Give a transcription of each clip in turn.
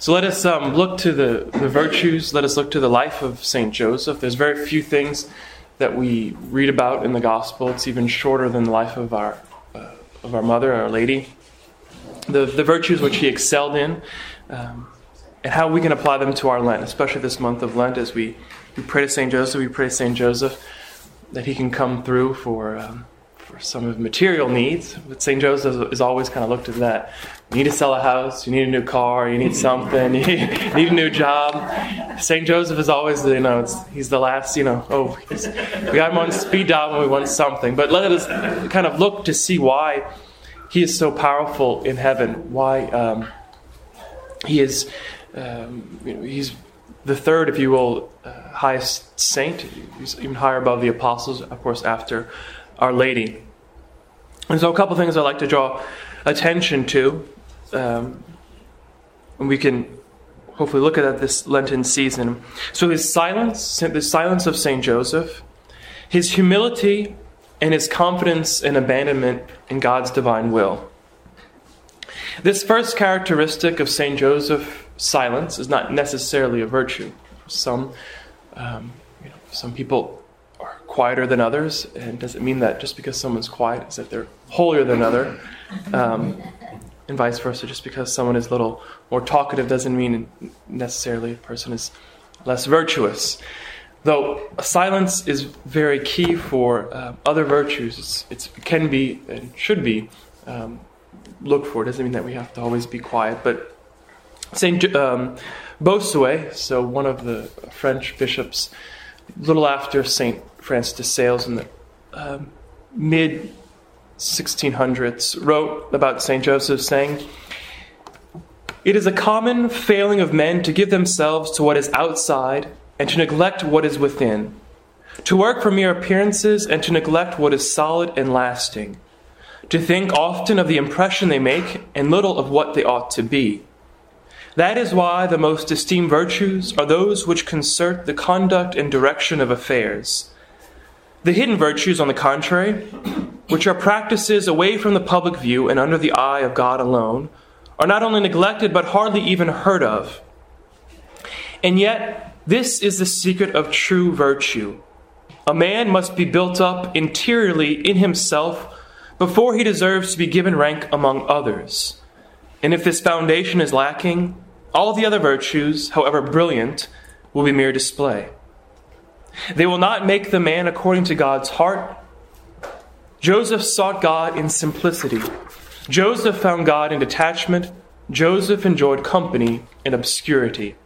So let us um, look to the, the virtues, let us look to the life of St. Joseph. There's very few things that we read about in the gospel. It's even shorter than the life of our, uh, of our mother, Our Lady. The, the virtues which he excelled in, um, and how we can apply them to our Lent, especially this month of Lent as we, we pray to St. Joseph, we pray to St. Joseph that he can come through for. Um, some of material needs, but St. Joseph is always kind of looked at that. You need to sell a house, you need a new car, you need something, you need a new job. St. Joseph is always, you know, he's the last, you know, oh, we got him on speed dial when we want something. But let us kind of look to see why he is so powerful in heaven, why um, he is, um, you know, he's the third, if you will, uh, highest saint. He's even higher above the apostles, of course, after our Lady. And so, a couple things I'd like to draw attention to. Um, and we can hopefully look at this Lenten season. So, his silence, the silence of St. Joseph, his humility, and his confidence and abandonment in God's divine will. This first characteristic of St. Joseph, silence, is not necessarily a virtue. Some, um, you know, some people quieter than others, and doesn't mean that just because someone's quiet is that they're holier than another, um, and vice versa. Just because someone is a little more talkative doesn't mean necessarily a person is less virtuous. Though silence is very key for uh, other virtues, it can be and should be um, looked for. It doesn't mean that we have to always be quiet, but Saint um, Bossuet, so one of the French bishops, little after Saint Francis de Sales in the uh, mid 1600s wrote about St. Joseph, saying, It is a common failing of men to give themselves to what is outside and to neglect what is within, to work for mere appearances and to neglect what is solid and lasting, to think often of the impression they make and little of what they ought to be. That is why the most esteemed virtues are those which concert the conduct and direction of affairs the hidden virtues, on the contrary, which are practices away from the public view and under the eye of God alone, are not only neglected but hardly even heard of. And yet, this is the secret of true virtue. A man must be built up interiorly in himself before he deserves to be given rank among others. And if this foundation is lacking, all the other virtues, however brilliant, will be mere display. They will not make the man according to God's heart. Joseph sought God in simplicity. Joseph found God in detachment. Joseph enjoyed company in obscurity.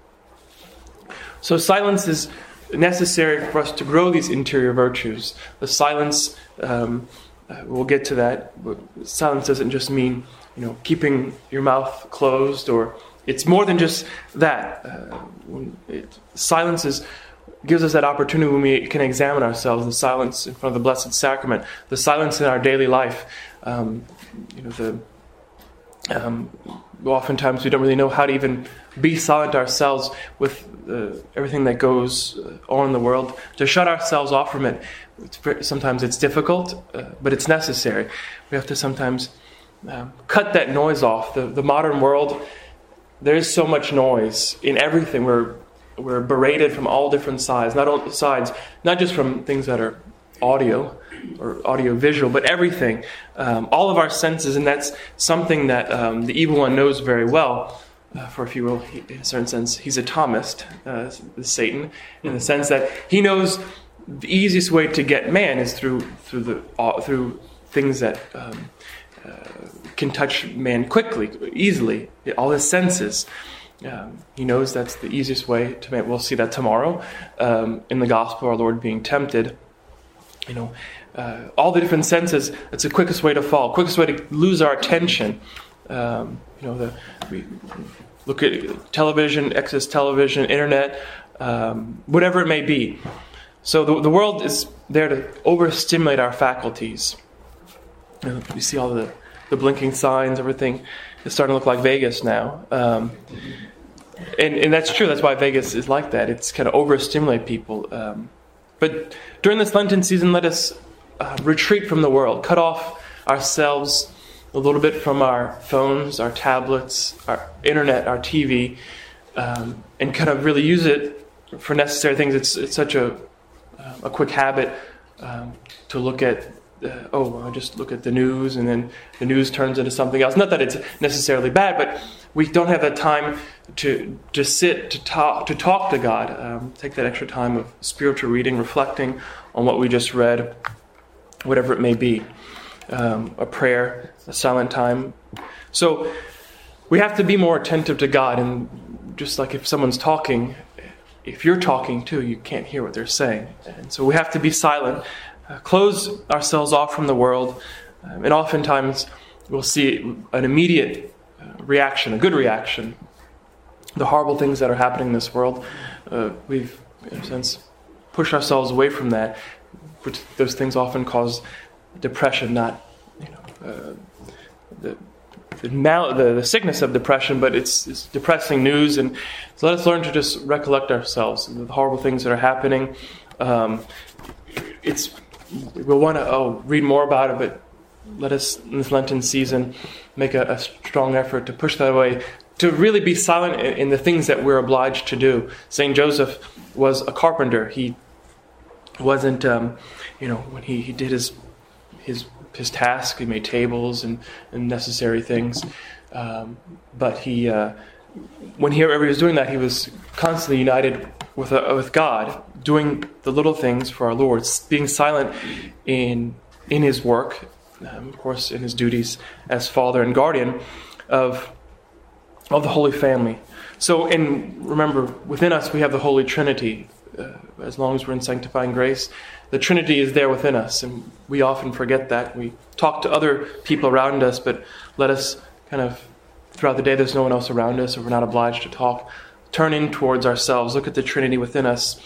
So, silence is necessary for us to grow these interior virtues. The silence, um, uh, we'll get to that. silence doesn't just mean, you know, keeping your mouth closed, or it's more than just that. Uh, it, gives us that opportunity when we can examine ourselves, the silence in front of the Blessed Sacrament, the silence in our daily life. Um, you know, the um, oftentimes we don't really know how to even be silent ourselves with uh, everything that goes uh, on in the world. To shut ourselves off from it, it's sometimes it's difficult, uh, but it's necessary. We have to sometimes um, cut that noise off. The, the modern world, there is so much noise in everything. We're we're berated from all different sides, not all sides, not just from things that are audio or audio visual, but everything, um, all of our senses, and that's something that um, the evil one knows very well. Uh, for if you will, he, in a certain sense, he's a Thomist, uh, Satan, in the sense that he knows the easiest way to get man is through through the uh, through things that um, uh, can touch man quickly, easily, all his senses. Um, he knows that's the easiest way to make. We'll see that tomorrow um, in the gospel. Of our Lord being tempted. You know, uh, all the different senses. It's the quickest way to fall. Quickest way to lose our attention. Um, you know, the, we look at television, excess television, internet, um, whatever it may be. So the, the world is there to overstimulate our faculties. You, know, you see all the, the blinking signs, everything is starting to look like Vegas now. Um, and, and that's true. That's why Vegas is like that. It's kind of overstimulate people. Um, but during this Lenten season, let us uh, retreat from the world, cut off ourselves a little bit from our phones, our tablets, our internet, our TV, um, and kind of really use it for necessary things. It's, it's such a, a quick habit um, to look at uh, oh, I just look at the news and then the news turns into something else. Not that it's necessarily bad, but we don't have that time to to sit to talk to talk to God. Um, take that extra time of spiritual reading, reflecting on what we just read, whatever it may be, um, a prayer, a silent time. So we have to be more attentive to God, and just like if someone's talking, if you're talking too, you can't hear what they're saying, and so we have to be silent close ourselves off from the world, um, and oftentimes we'll see an immediate uh, reaction, a good reaction. The horrible things that are happening in this world, uh, we've, in a sense, pushed ourselves away from that. Which those things often cause depression, not you know, uh, the, the, mal- the, the, sickness of depression, but it's, it's, depressing news. And so let us learn to just recollect ourselves, the horrible things that are happening. Um, it's we'll want to oh, read more about it, but let us, in this Lenten season, make a, a strong effort to push that away, to really be silent in, in the things that we're obliged to do. St. Joseph was a carpenter. He wasn't, um, you know, when he, he did his, his, his task, he made tables and, and necessary things. Um, but he, uh, when he, he was doing that, he was constantly united with, uh, with God, doing the little things for our Lord, being silent in, in his work, um, of course, in his duties as father and guardian of, of the Holy Family. So, and remember, within us we have the Holy Trinity. Uh, as long as we're in sanctifying grace, the Trinity is there within us, and we often forget that. We talk to other people around us, but let us kind of, throughout the day, there's no one else around us, or we're not obliged to talk turn in towards ourselves, look at the Trinity within us,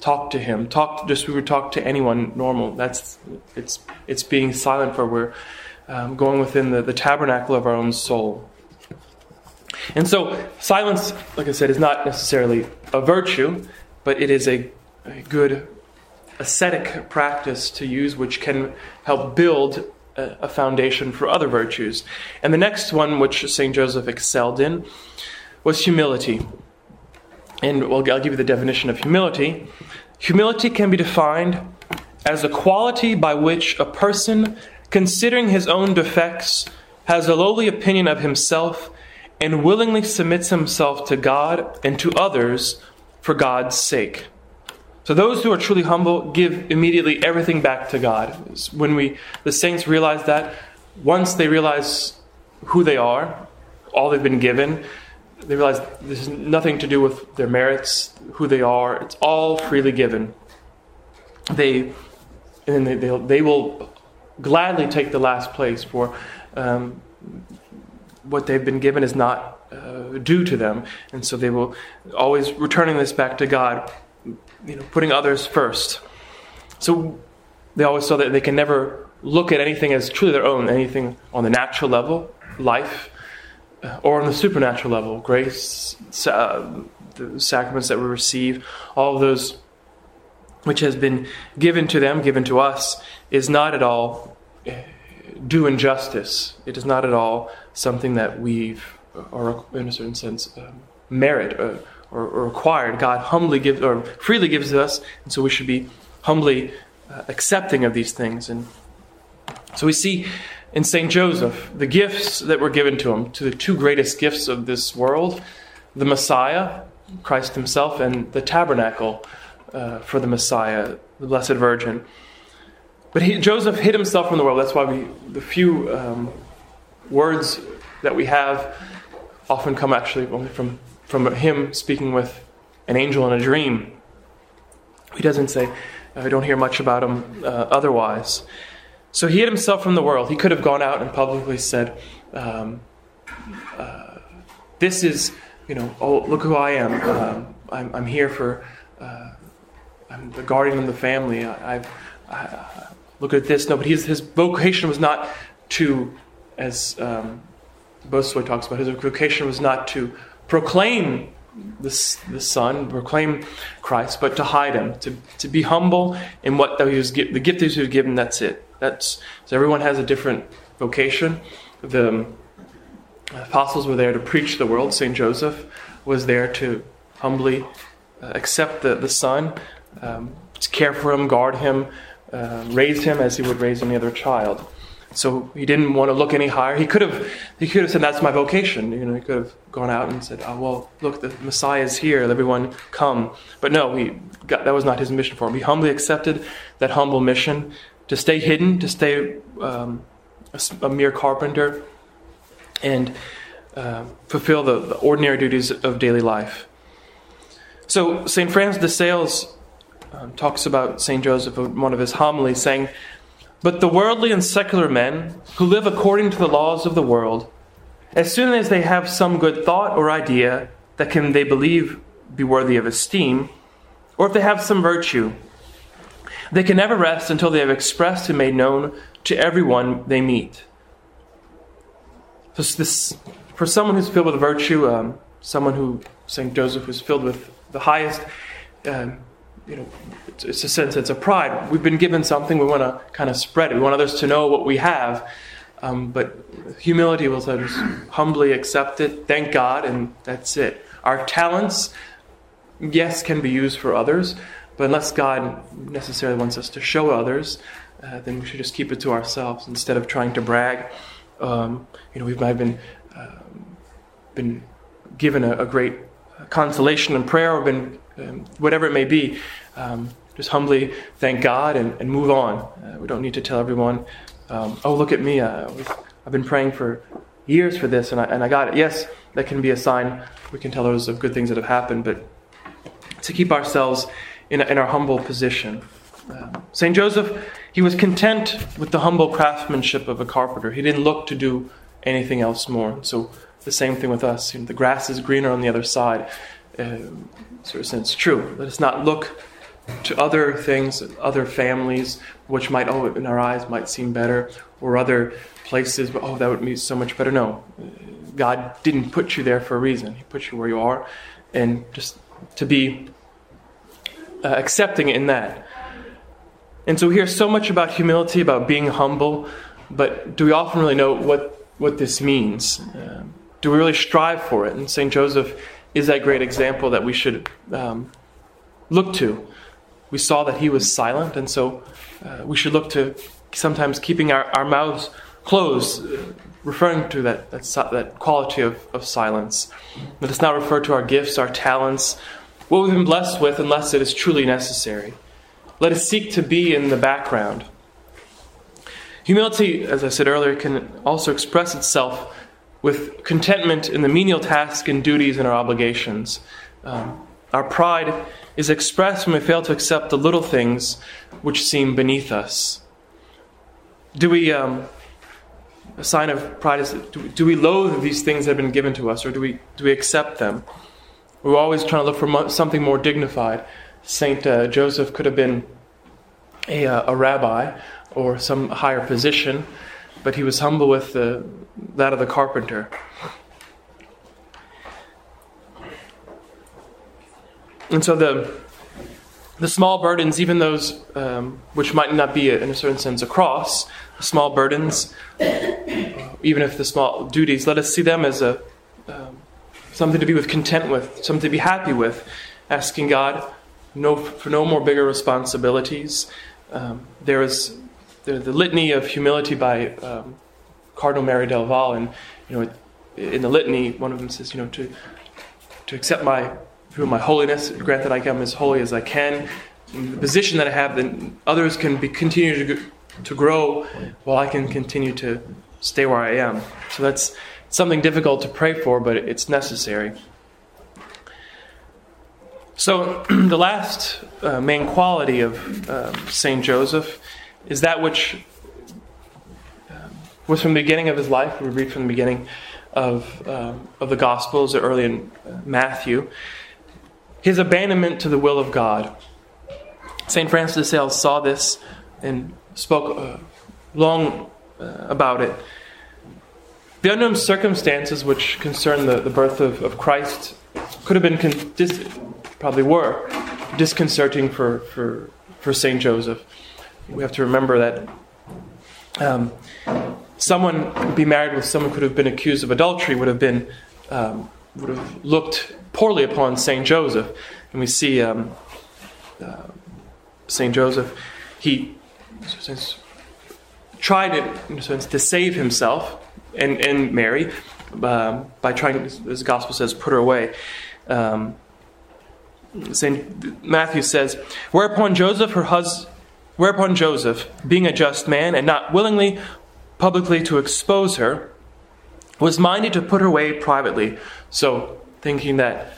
talk to Him, talk just we would talk to anyone normal. That's it's it's being silent for we're um, going within the, the tabernacle of our own soul. And so silence, like I said, is not necessarily a virtue, but it is a, a good ascetic practice to use, which can help build a, foundation for other virtues. And the next one, which St. Joseph excelled in, was humility and well, I'll give you the definition of humility. Humility can be defined as a quality by which a person, considering his own defects, has a lowly opinion of himself and willingly submits himself to God and to others for God's sake. So those who are truly humble give immediately everything back to God. When we the saints realize that, once they realize who they are, all they've been given, they realize this is nothing to do with their merits, who they are. It's all freely given. They and they, they, will gladly take the last place for um, what they've been given is not uh, due to them, and so they will always returning this back to God, you know, putting others first. So they always saw that they can never look at anything as truly their own, anything on the natural level, life, or on the supernatural level, grace, uh, the sacraments that we receive, all of those which has been given to them, given to us, is not at all uh, due injustice. It is not at all something that we've, or in a certain sense, um, merit or, or, or, acquired. God humbly gives, or freely gives us, and so we should be humbly uh, accepting of these things. And so we see in St. Joseph, the gifts that were given to him, to the two greatest gifts of this world the Messiah, Christ Himself, and the tabernacle uh, for the Messiah, the Blessed Virgin. But he, Joseph hid himself from the world. That's why we, the few um, words that we have often come actually only from, from him speaking with an angel in a dream. He doesn't say, I don't hear much about him uh, otherwise. So he hid himself from the world. He could have gone out and publicly said, um, uh, This is, you know, oh, look who I am. Um, I'm, I'm, here for, uh, I'm the guardian of the family. I, I've, I, look at this. No, but his, his vocation was not to, as um, talks about, his vocation was not to proclaim the, the Son, proclaim Christ, but to hide him, to, to be humble in what he was, the gift that he was given, that's it. That's so everyone has a different vocation. The apostles were there to preach the world. Saint Joseph was there to humbly uh, accept the, the son, um, to care for him, guard him, uh, raise him as he would raise any other child. So he didn't want to look any higher. He could have he could have said that's my vocation. You know, he could have gone out and said, "Oh well, look, the Messiah is here. Everyone come." But no, he got, that was not his mission for him. He humbly accepted that humble mission to stay hidden, to stay um, a, a, mere carpenter, and uh, fulfill the, the, ordinary duties of daily life. So Saint Francis de Sales um, talks about Saint Joseph in one of his homilies, saying but the worldly and secular men who live according to the laws of the world, as soon as they have some good thought or idea that can they believe be worthy of esteem, or if they have some virtue, they can never rest until they have expressed and made known to everyone they meet. So this, for someone who's filled with virtue, um, someone who Saint Joseph was filled with the highest um, you know, it's, it's a sense, it's a pride. We've been given something, we want to kind of spread it. We want others to know what we have. Um, but humility will us humbly accept it, thank God, and that's it. Our talents, yes, can be used for others, but unless God necessarily wants us to show others, uh, then we should just keep it to ourselves instead of trying to brag. Um, you know, we might have been, uh, been given a, a great consolation and prayer, or been um, whatever it may be, um, just humbly thank God and, and move on. Uh, we don't need to tell everyone, um, oh, look at me. Uh, I've been praying for years for this and I, and I got it. Yes, that can be a sign. We can tell those of good things that have happened, but to keep ourselves in, in our humble position. Uh, St. Joseph, he was content with the humble craftsmanship of a carpenter. He didn't look to do anything else more. So the same thing with us. You know, the grass is greener on the other side. Uh, sort of sense true. Let us not look to other things, other families, which might, oh, in our eyes might seem better, or other places, but oh, that would be so much better. No, God didn't put you there for a reason. He put you where you are, and just to be uh, accepting in that. And so we hear so much about humility, about being humble, but do we often really know what, what this means? Uh, do we really strive for it? And St. Joseph is that great example that we should um, look to. We saw that he was silent, and so uh, we should look to sometimes keeping our, our mouths closed, uh, referring to that, that, that quality of, of silence. Let us not refer to our gifts, our talents, what we've been blessed with, unless it is truly necessary. Let us seek to be in the background. Humility, as I said earlier, can also express itself with contentment in the menial tasks and duties and our obligations. Um, our pride is expressed when we fail to accept the little things which seem beneath us. Do we, um, a sign of pride is, do, do, we loathe these things that have been given to us, or do we, do we accept them? We're always trying to look for mo- something more dignified. Saint uh, Joseph could have been a, uh, a rabbi or some higher position but he was humble with the, that of the carpenter. And so the the small burdens, even those um, which might not be, in a certain sense, a cross, small burdens, even if the small duties, let us see them as a um, something to be with content with, something to be happy with, asking God no, for no more bigger responsibilities. Um, there is the, the litany of humility by um, Cardinal Merry del Val, and you know, in the litany, one of them says, you know, to to accept my through my holiness, grant that I come as holy as I can. The position that I have, then others can be continue to to grow, while I can continue to stay where I am. So that's something difficult to pray for, but it's necessary. So, the last uh, main quality of uh, Saint Joseph is that which um, was from the beginning of his life. We read from the beginning of, um, of the Gospels, early in uh, Matthew. His abandonment to the will of God. St. Francis de Sales saw this and spoke uh, long uh, about it. The unknown circumstances which concern the, the birth of, of Christ could have been, con- dis- probably were, disconcerting for, for, for St. Joseph we have to remember that um, someone be married with someone who could have been accused of adultery would have been um, would have looked poorly upon Saint Joseph, and we see um, uh, Saint Joseph. He sense, tried it, in a sense, to save himself and, and Mary um, by trying, as the gospel says, put her away. Um, Saint Matthew says, "Whereupon Joseph, her husband." Whereupon Joseph, being a just man and not willingly publicly to expose her, was minded to put her away privately. So, thinking that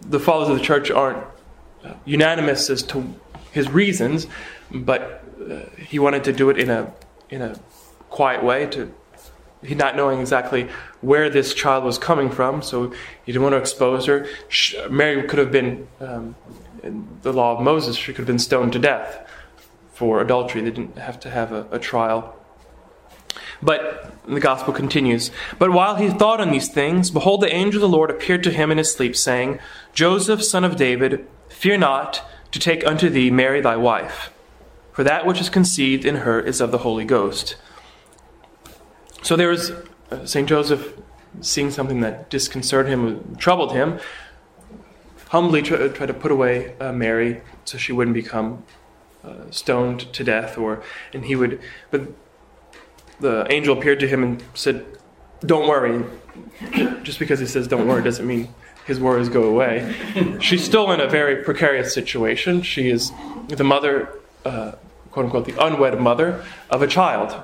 the fathers of the church aren't unanimous as to his reasons, but uh, he wanted to do it in a in a quiet way to he not knowing exactly where this child was coming from, so he didn't want to expose her. Mary could have been, um, in the law of Moses, she could have been stoned to death for adultery. They didn't have to have a, a trial. But the gospel continues. But while he thought on these things, behold, the angel of the Lord appeared to him in his sleep, saying, Joseph, son of David, fear not to take unto thee Mary thy wife, for that which is conceived in her is of the Holy Ghost. So there was uh, St. Joseph seeing something that disconcerted him, troubled him, humbly tried try to put away uh, Mary so she wouldn't become uh, stoned to death, or and he would. But the angel appeared to him and said, "Don't worry." Just because he says "Don't worry" doesn't mean his worries go away. She's still in a very precarious situation. She is the mother, uh, quote unquote, the unwed mother of a child.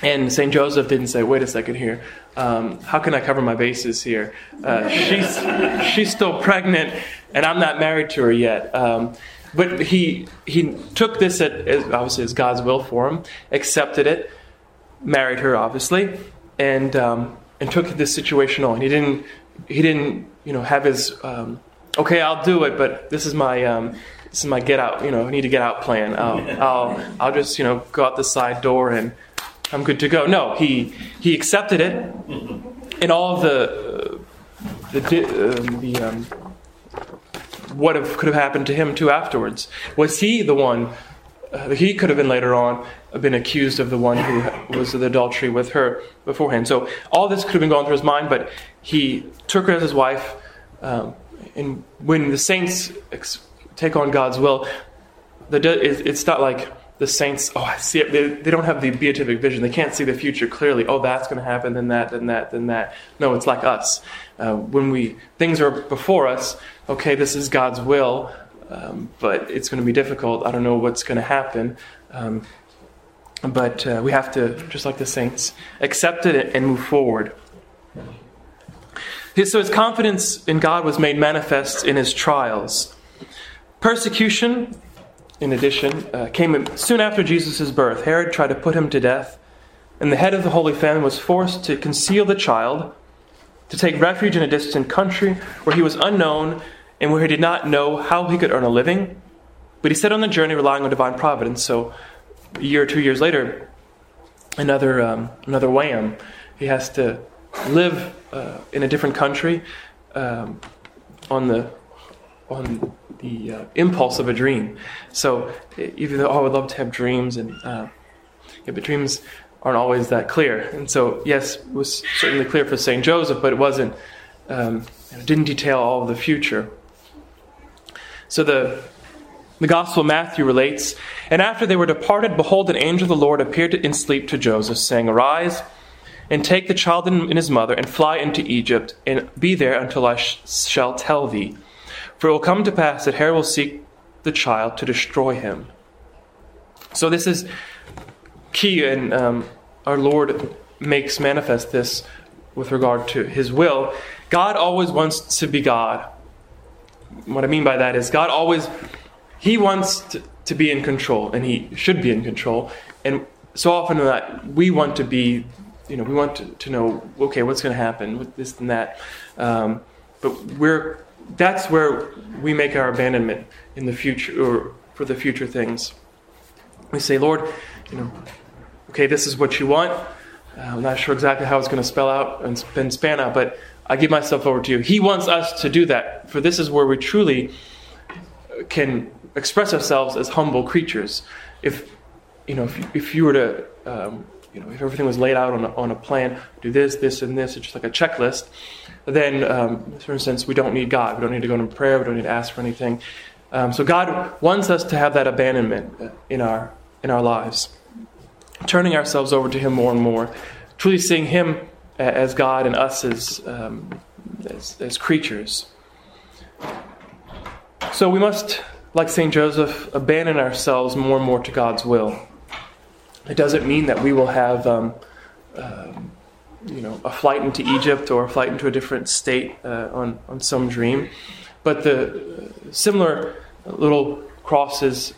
And St. Joseph didn't say, wait a second here, um, how can I cover my bases here? Uh, she's, she's still pregnant, and I'm not married to her yet. Um, but he, he took this at, as, obviously as God's will for him, accepted it, married her, obviously, and, um, and took this situation on. He didn't, he didn't you know, have his, um, okay, I'll do it, but this is my, um, this is my get out, you know, I need to get out plan. I'll, I'll, I'll just, you know, go out the side door and I'm good to go. No, he he accepted it, and all of the the um, the um, what have, could have happened to him too afterwards. Was he the one? Uh, he could have been later on been accused of the one who was the adultery with her beforehand. So all this could have been going through his mind, but he took her as his wife. Um, and when the saints take on God's will, the, it's not like the saints, oh, I see it. They, they don't have the beatific vision. They can't see the future clearly. Oh, that's going to happen, then that, then that, then that. No, it's like us. Uh, when we things are before us, okay, this is God's will, um, but it's going to be difficult. I don't know what's going to happen. Um, but uh, we have to, just like the saints, accept it and move forward. So his confidence in God was made manifest in his trials. Persecution in addition, uh, came soon after Jesus' birth. Herod tried to put him to death, and the head of the Holy Family was forced to conceal the child, to take refuge in a distant country where he was unknown and where he did not know how he could earn a living. But he set on the journey relying on divine providence. So, a year or two years later, another um, another wham. He has to live uh, in a different country um, on the on the uh, impulse of a dream. So even though oh, I would love to have dreams, and uh, yeah, but dreams aren't always that clear. And so yes, it was certainly clear for Saint Joseph, but it wasn't. Um, it didn't detail all of the future. So the the Gospel of Matthew relates, and after they were departed, behold, an angel of the Lord appeared in sleep to Joseph, saying, Arise and take the child and his mother and fly into Egypt and be there until I sh- shall tell thee for it will come to pass that Herod will seek the child to destroy him. So this is key, and um, our Lord makes manifest this with regard to his will. God always wants to be God. What I mean by that is God always he wants to, to be in control, and he should be in control. And so often that we want to be, you know, we want to, to know, okay, what's going to happen with this and that. Um, but we're that's where we make our abandonment in the future or for the future things. We say, Lord, you know, okay, this is what you want. Uh, I'm not sure exactly how it's going to spell out and span out, but I give myself over to you. He wants us to do that, for this is where we truly can express ourselves as humble creatures. If you know, if, if you were to um, you know, if everything was laid out on a, on a plan, do this, this, and this, it's just like a checklist, then, um, for instance, we don't need God. We don't need to go into prayer. We don't need to ask for anything. Um, so God wants us to have that abandonment in our in our lives, turning ourselves over to Him more and more, truly seeing Him as God and us as um, as, as creatures. So we must, like Saint Joseph, abandon ourselves more and more to God's will. It doesn't mean that we will have. Um, um you know, a flight into Egypt or a flight into a different state uh, on, on some dream. But the similar little crosses,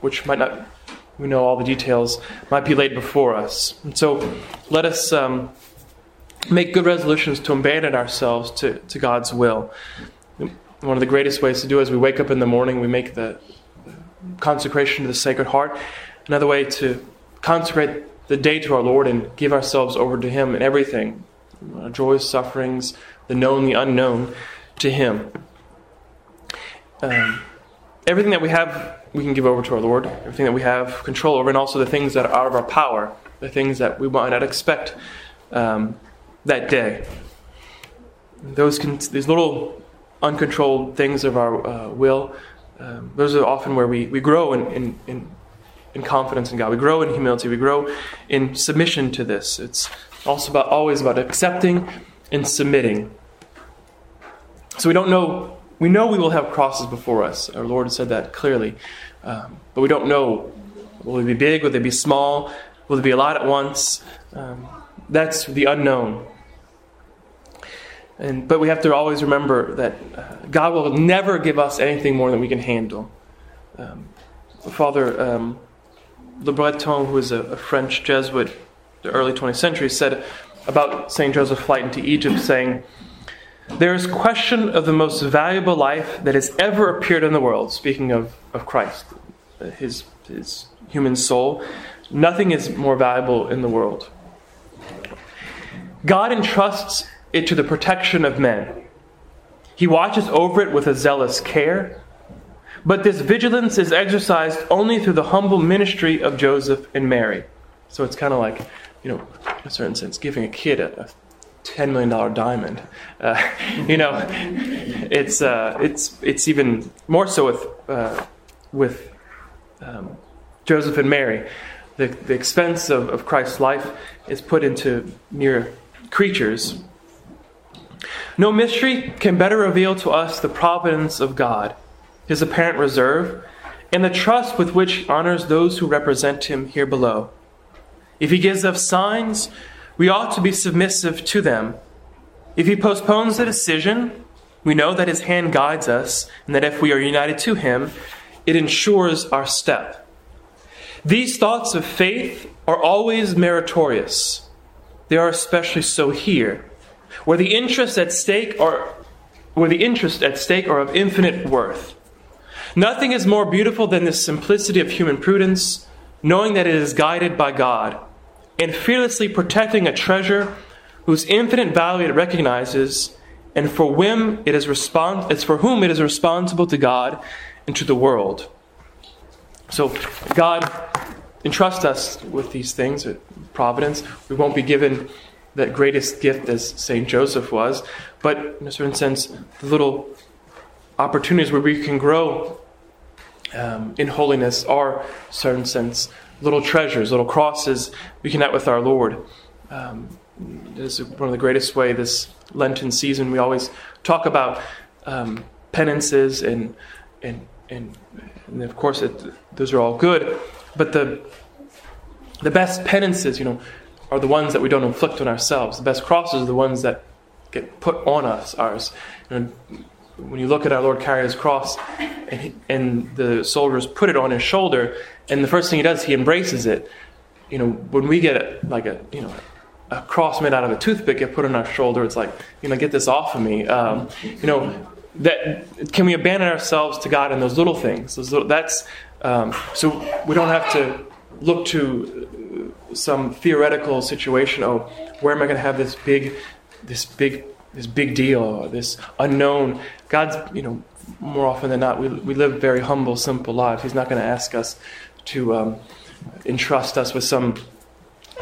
which might not, we know all the details, might be laid before us. And so let us um, make good resolutions to abandon ourselves to, to God's will. One of the greatest ways to do it is we wake up in the morning, we make the consecration to the Sacred Heart. Another way to consecrate the day to our Lord and give ourselves over to Him in everything our joys, sufferings, the known, the unknown, to Him. Um, everything that we have, we can give over to our Lord. Everything that we have control over, and also the things that are out of our power, the things that we might not expect um, that day. Those can, these little uncontrolled things of our uh, will, um, those are often where we, we grow in, in, in in confidence in God. We grow in humility. We grow in submission to this. It's also about always about accepting and submitting. So we don't know. We know we will have crosses before us. Our Lord said that clearly, um, but we don't know. Will they be big? Will they be small? Will there be a lot at once? Um, that's the unknown. And, but we have to always remember that God will never give us anything more than we can handle. Um, Father um, Lebreton, who was a, a French Jesuit, the early 20th century, said about St. Joseph's flight into Egypt, saying, There is question of the most valuable life that has ever appeared in the world, speaking of, of Christ, his, his human soul. Nothing is more valuable in the world. God entrusts it to the protection of men. He watches over it with a zealous care but this vigilance is exercised only through the humble ministry of Joseph and Mary. So it's kind of like, you know, in a certain sense, giving a kid a, a $10 million diamond. Uh, you know, it's, uh, it's, it's even more so with, uh, with um, Joseph and Mary. The, the expense of, of Christ's life is put into mere creatures. No mystery can better reveal to us the providence of God his apparent reserve, and the trust with which he honors those who represent him here below. If he gives us signs, we ought to be submissive to them. If he postpones the decision, we know that his hand guides us, and that if we are united to him, it ensures our step. These thoughts of faith are always meritorious. They are especially so here, where the interests at stake are where the interests at stake are of infinite worth. Nothing is more beautiful than the simplicity of human prudence, knowing that it is guided by God, and fearlessly protecting a treasure whose infinite value it recognizes, and for whom it is respons- it's for whom it is responsible to God and to the world. So God entrusts us with these things, uh, providence. We won't be given that greatest gift as Saint Joseph was, but in a certain sense, the little opportunities where we can grow um, in holiness are, in a certain sense, little treasures, little crosses we connect with our Lord. Um, this is one of the greatest way this Lenten season. We always talk about um, penances and and and, and of course it, those are all good, but the the best penances, you know, are the ones that we don't inflict on ourselves. The best crosses are the ones that get put on us. Ours. Know, when you look at our Lord carry his cross, and, he, and the soldiers put it on his shoulder, and the first thing he does, he embraces it. You know, when we get like a you know a cross made out of a toothpick get put on our shoulder, it's like you know get this off of me. Um, you know that can we abandon ourselves to God in those little things? Those little, that's um, so we don't have to look to some theoretical situation. Oh, where am I going to have this big, this big this big deal, this unknown. God's, you know, more often than not, we, we live very humble, simple lives. He's not going to ask us to um, entrust us with some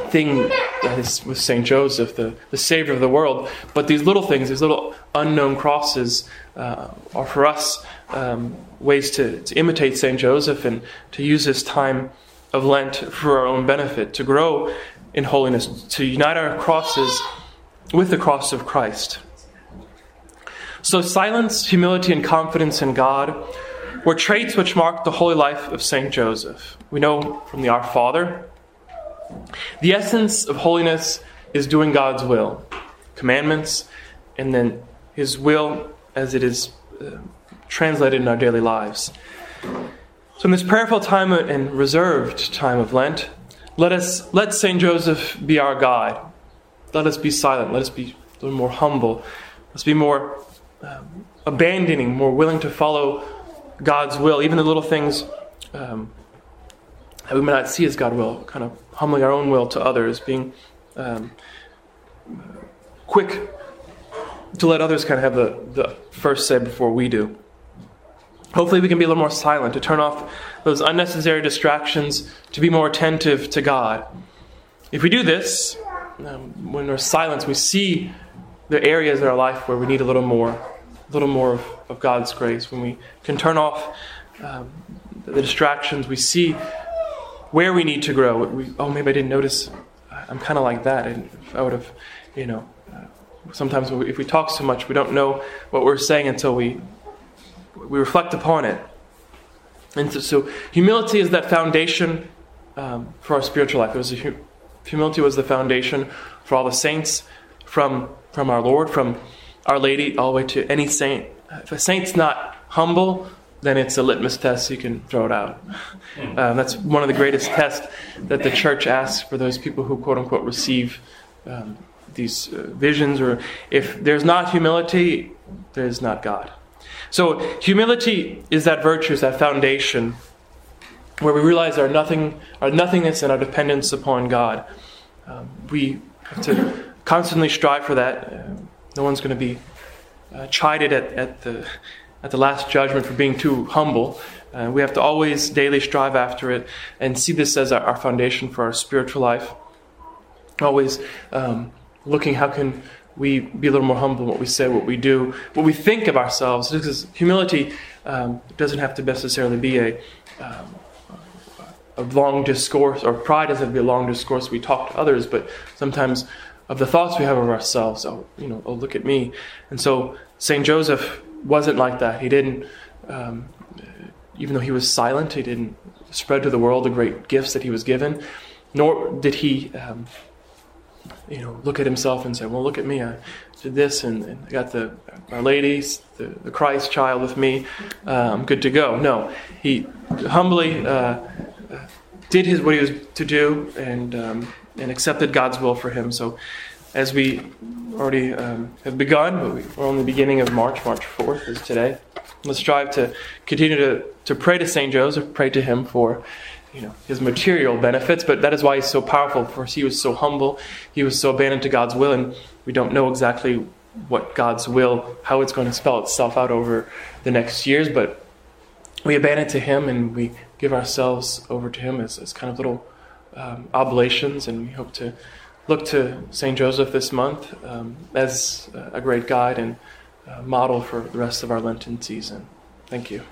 thing that is with St. Joseph, the, the Savior of the world. But these little things, these little unknown crosses, uh, are for us um, ways to, to imitate St. Joseph and to use this time of Lent for our own benefit, to grow in holiness, to unite our crosses with the cross of Christ. So, silence, humility, and confidence in God were traits which marked the holy life of St. Joseph. We know from the Our Father the essence of holiness is doing God's will, commandments, and then His will as it is uh, translated in our daily lives. So, in this prayerful time and reserved time of Lent, let us let Saint Joseph be our guide. Let us be silent. Let us be a little more humble. Let's be more um, abandoning, more willing to follow God's will, even the little things um, that we may not see as God will, kind of humbling our own will to others, being um, quick to let others kind of have the, the first say before we do. Hopefully, we can be a little more silent, to turn off those unnecessary distractions, to be more attentive to God. If we do this, um, when there's silence, we see the areas in our life where we need a little more, a little more of, of God's grace. When we can turn off um, the distractions, we see where we need to grow. We, oh, maybe I didn't notice. I'm kind of like that. And I would have, you know, uh, sometimes if we talk so much, we don't know what we're saying until we we reflect upon it. And so, so humility is that foundation um, for our spiritual life. It was hu- humility was the foundation for all the saints, from from our Lord, from Our Lady, all the way to any saint. If a saint's not humble, then it's a litmus test. You can throw it out. Um, that's one of the greatest tests that the church asks for those people who quote unquote receive um, these uh, visions. Or if there's not humility, there is not God. So, humility is that virtue, is that foundation where we realize our nothing, our nothingness, and our dependence upon God. Um, we have to constantly strive for that. Uh, no one's going to be uh, chided at, at the at the last judgment for being too humble. Uh, we have to always daily strive after it and see this as our, our foundation for our spiritual life. Always um, looking how can we be a little more humble in what we say, what we do, what we think of ourselves. Because humility um, doesn't have to necessarily be a, um, a long discourse, or pride doesn't have to be a long discourse. We talk to others, but sometimes of the thoughts we have of ourselves. Oh, you know, oh, look at me. And so Saint Joseph wasn't like that. He didn't, um, even though he was silent, he didn't spread to the world the great gifts that he was given. Nor did he um, you know, look at himself and say, "Well, look at me! I did this, and, and I got the Our Ladies, the, the Christ child with me. Uh, I'm good to go." No, he humbly uh, did his what he was to do, and um, and accepted God's will for him. So, as we already um, have begun, but we're only the beginning of March. March fourth is today. Let's strive to continue to to pray to Saint Joseph, pray to him for you know his material benefits, but that is why he's so powerful. For he was so humble, he was so abandoned to God's will, and we don't know exactly what God's will, how it's going to spell itself out over the next years, but we abandon to Him and we give ourselves over to Him as, as kind of little um, oblations, and we hope to look to Saint Joseph this month um, as a great guide and uh, model for the rest of our Lenten season. Thank you.